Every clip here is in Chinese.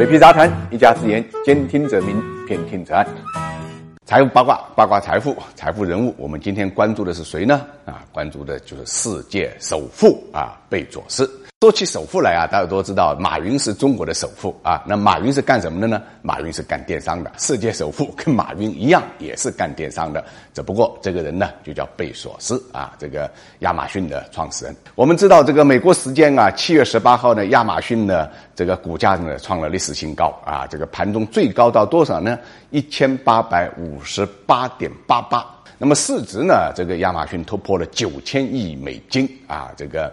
水皮杂谈，一家之言，兼听则明，偏听则暗。财富八卦，八卦财富，财富人物。我们今天关注的是谁呢？啊，关注的就是世界首富啊，贝佐斯。说起首富来啊，大家都知道马云是中国的首富啊。那马云是干什么的呢？马云是干电商的。世界首富跟马云一样，也是干电商的。只不过这个人呢，就叫贝索斯啊，这个亚马逊的创始人。我们知道，这个美国时间啊，七月十八号呢，亚马逊呢，这个股价呢创了历史新高啊。这个盘中最高到多少呢？一千八百五十八点八八。那么市值呢？这个亚马逊突破了九千亿美金啊，这个。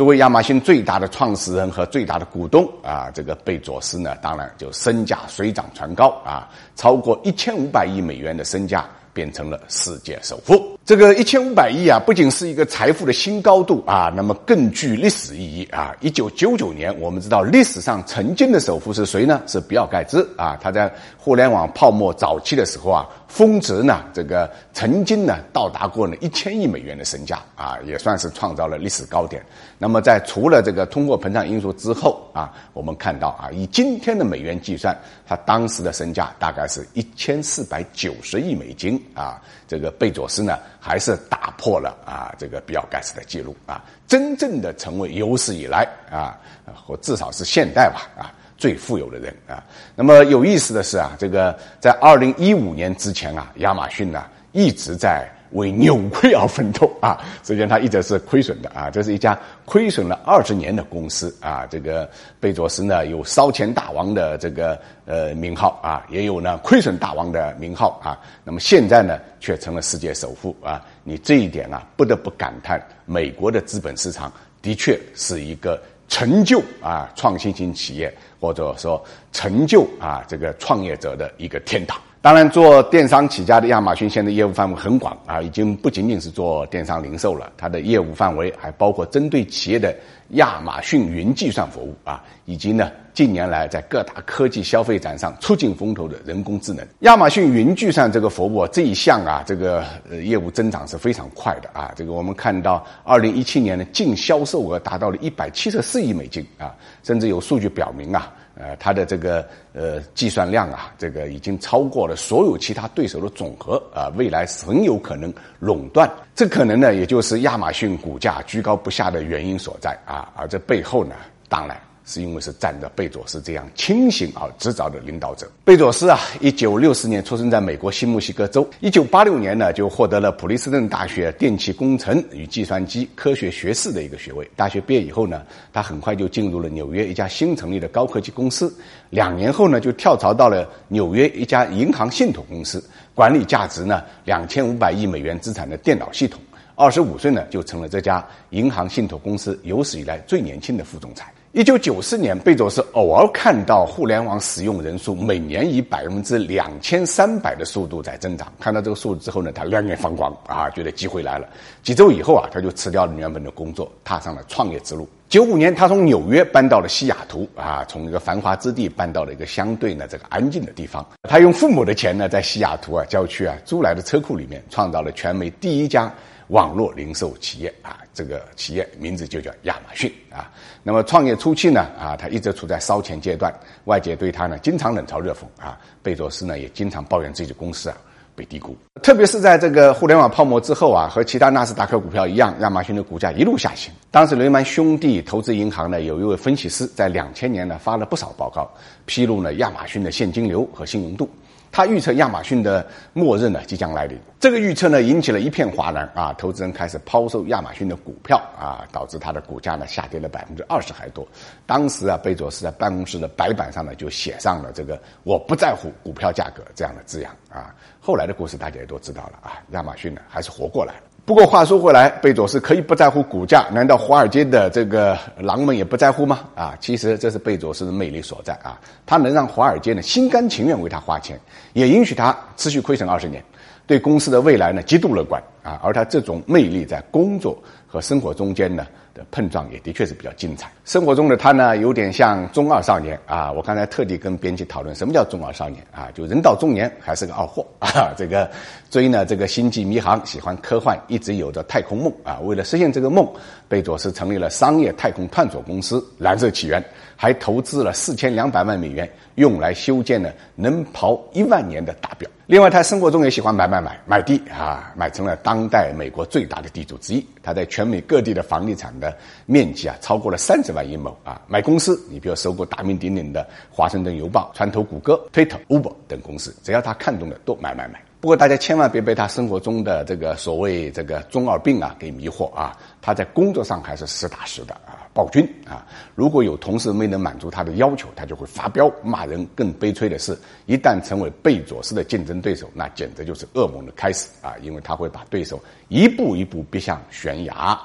作为亚马逊最大的创始人和最大的股东啊，这个贝佐斯呢，当然就身价水涨船高啊，超过一千五百亿美元的身价。变成了世界首富，这个一千五百亿啊，不仅是一个财富的新高度啊，那么更具历史意义啊。一九九九年，我们知道历史上曾经的首富是谁呢？是比尔盖茨啊。他在互联网泡沫早期的时候啊，峰值呢，这个曾经呢到达过呢一千亿美元的身价啊，也算是创造了历史高点。那么在除了这个通货膨胀因素之后啊，我们看到啊，以今天的美元计算，他当时的身价大概是一千四百九十亿美金。啊，这个贝佐斯呢，还是打破了啊这个比尔盖茨的记录啊，真正的成为有史以来啊，或至少是现代吧啊最富有的人啊。那么有意思的是啊，这个在二零一五年之前啊，亚马逊呢一直在。为扭亏而奋斗啊！实际上，他一直是亏损的啊。这是一家亏损了二十年的公司啊。这个贝佐斯呢，有烧钱大王的这个呃名号啊，也有呢亏损大王的名号啊。那么现在呢，却成了世界首富啊。你这一点啊，不得不感叹，美国的资本市场的确是一个成就啊创新型企业或者说成就啊这个创业者的一个天堂。当然，做电商起家的亚马逊现在业务范围很广啊，已经不仅仅是做电商零售了，它的业务范围还包括针对企业的亚马逊云计算服务啊，以及呢近年来在各大科技消费展上出尽风头的人工智能。亚马逊云计算这个服务这一项啊，这个呃业务增长是非常快的啊，这个我们看到二零一七年的净销售额达到了一百七十四亿美金啊，甚至有数据表明啊。呃，它的这个呃计算量啊，这个已经超过了所有其他对手的总和啊，未来很有可能垄断。这可能呢，也就是亚马逊股价居高不下的原因所在啊。而这背后呢，当然。是因为是站着贝佐斯这样清醒而执着的领导者。贝佐斯啊，一九六四年出生在美国新墨西哥州，一九八六年呢就获得了普利斯顿大学电气工程与计算机科学学士的一个学位。大学毕业以后呢，他很快就进入了纽约一家新成立的高科技公司。两年后呢，就跳槽到了纽约一家银行信托公司，管理价值呢两千五百亿美元资产的电脑系统。二十五岁呢，就成了这家银行信托公司有史以来最年轻的副总裁。一九九四年，贝佐斯偶尔看到互联网使用人数每年以百分之两千三百的速度在增长。看到这个数字之后呢，他两眼放光啊，觉得机会来了。几周以后啊，他就辞掉了原本的工作，踏上了创业之路。九五年，他从纽约搬到了西雅图啊，从一个繁华之地搬到了一个相对呢这个安静的地方。他用父母的钱呢，在西雅图啊郊区啊租来的车库里面，创造了全美第一家。网络零售企业啊，这个企业名字就叫亚马逊啊。那么创业初期呢，啊，他一直处在烧钱阶段，外界对他呢经常冷嘲热讽啊。贝佐斯呢也经常抱怨自己的公司啊被低估，特别是在这个互联网泡沫之后啊，和其他纳斯达克股票一样，亚马逊的股价一路下行。当时雷曼兄弟投资银行呢有一位分析师在两千年呢发了不少报告，披露了亚马逊的现金流和信用度。他预测亚马逊的默认呢即将来临，这个预测呢引起了一片哗然啊！投资人开始抛售亚马逊的股票啊，导致它的股价呢下跌了百分之二十还多。当时啊，贝佐斯在办公室的白板上呢就写上了这个“我不在乎股票价格”这样的字样啊。后来的故事大家也都知道了啊，亚马逊呢还是活过来了。不过话说回来，贝佐斯可以不在乎股价？难道华尔街的这个狼们也不在乎吗？啊，其实这是贝佐斯的魅力所在啊！他能让华尔街呢心甘情愿为他花钱，也允许他持续亏损二十年，对公司的未来呢极度乐观啊！而他这种魅力在工作和生活中间呢？的碰撞也的确是比较精彩。生活中的他呢，有点像中二少年啊。我刚才特地跟编辑讨论，什么叫中二少年啊？就人到中年还是个二货啊。这个追呢这个星际迷航，喜欢科幻，一直有着太空梦啊。为了实现这个梦，贝佐斯成立了商业太空探索公司蓝色起源，还投资了四千两百万美元，用来修建了能跑一万年的大表。另外，他生活中也喜欢买买买买地啊，买成了当代美国最大的地主之一。他在全美各地的房地产的面积啊，超过了三十万英亩啊。买公司，你比如收购大名鼎鼎的华盛顿邮报、穿透谷歌、Twitter、Uber 等公司，只要他看中的都买买买。不过，大家千万别被他生活中的这个所谓这个中二病啊给迷惑啊！他在工作上还是实打实的啊，暴君啊！如果有同事没能满足他的要求，他就会发飙骂人。更悲催的是，一旦成为贝佐斯的竞争对手，那简直就是噩梦的开始啊！因为他会把对手一步一步逼向悬崖。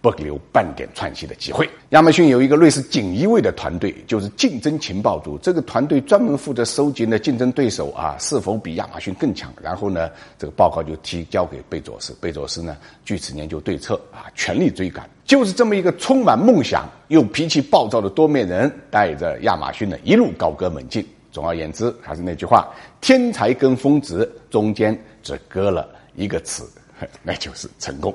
不留半点喘息的机会。亚马逊有一个类似锦衣卫的团队，就是竞争情报组。这个团队专门负责收集呢竞争对手啊是否比亚马逊更强，然后呢这个报告就提交给贝佐斯。贝佐斯呢据此研究对策啊，全力追赶。就是这么一个充满梦想又脾气暴躁的多面人，带着亚马逊呢一路高歌猛进。总而言之，还是那句话：天才跟疯子中间只隔了一个词，那就是成功。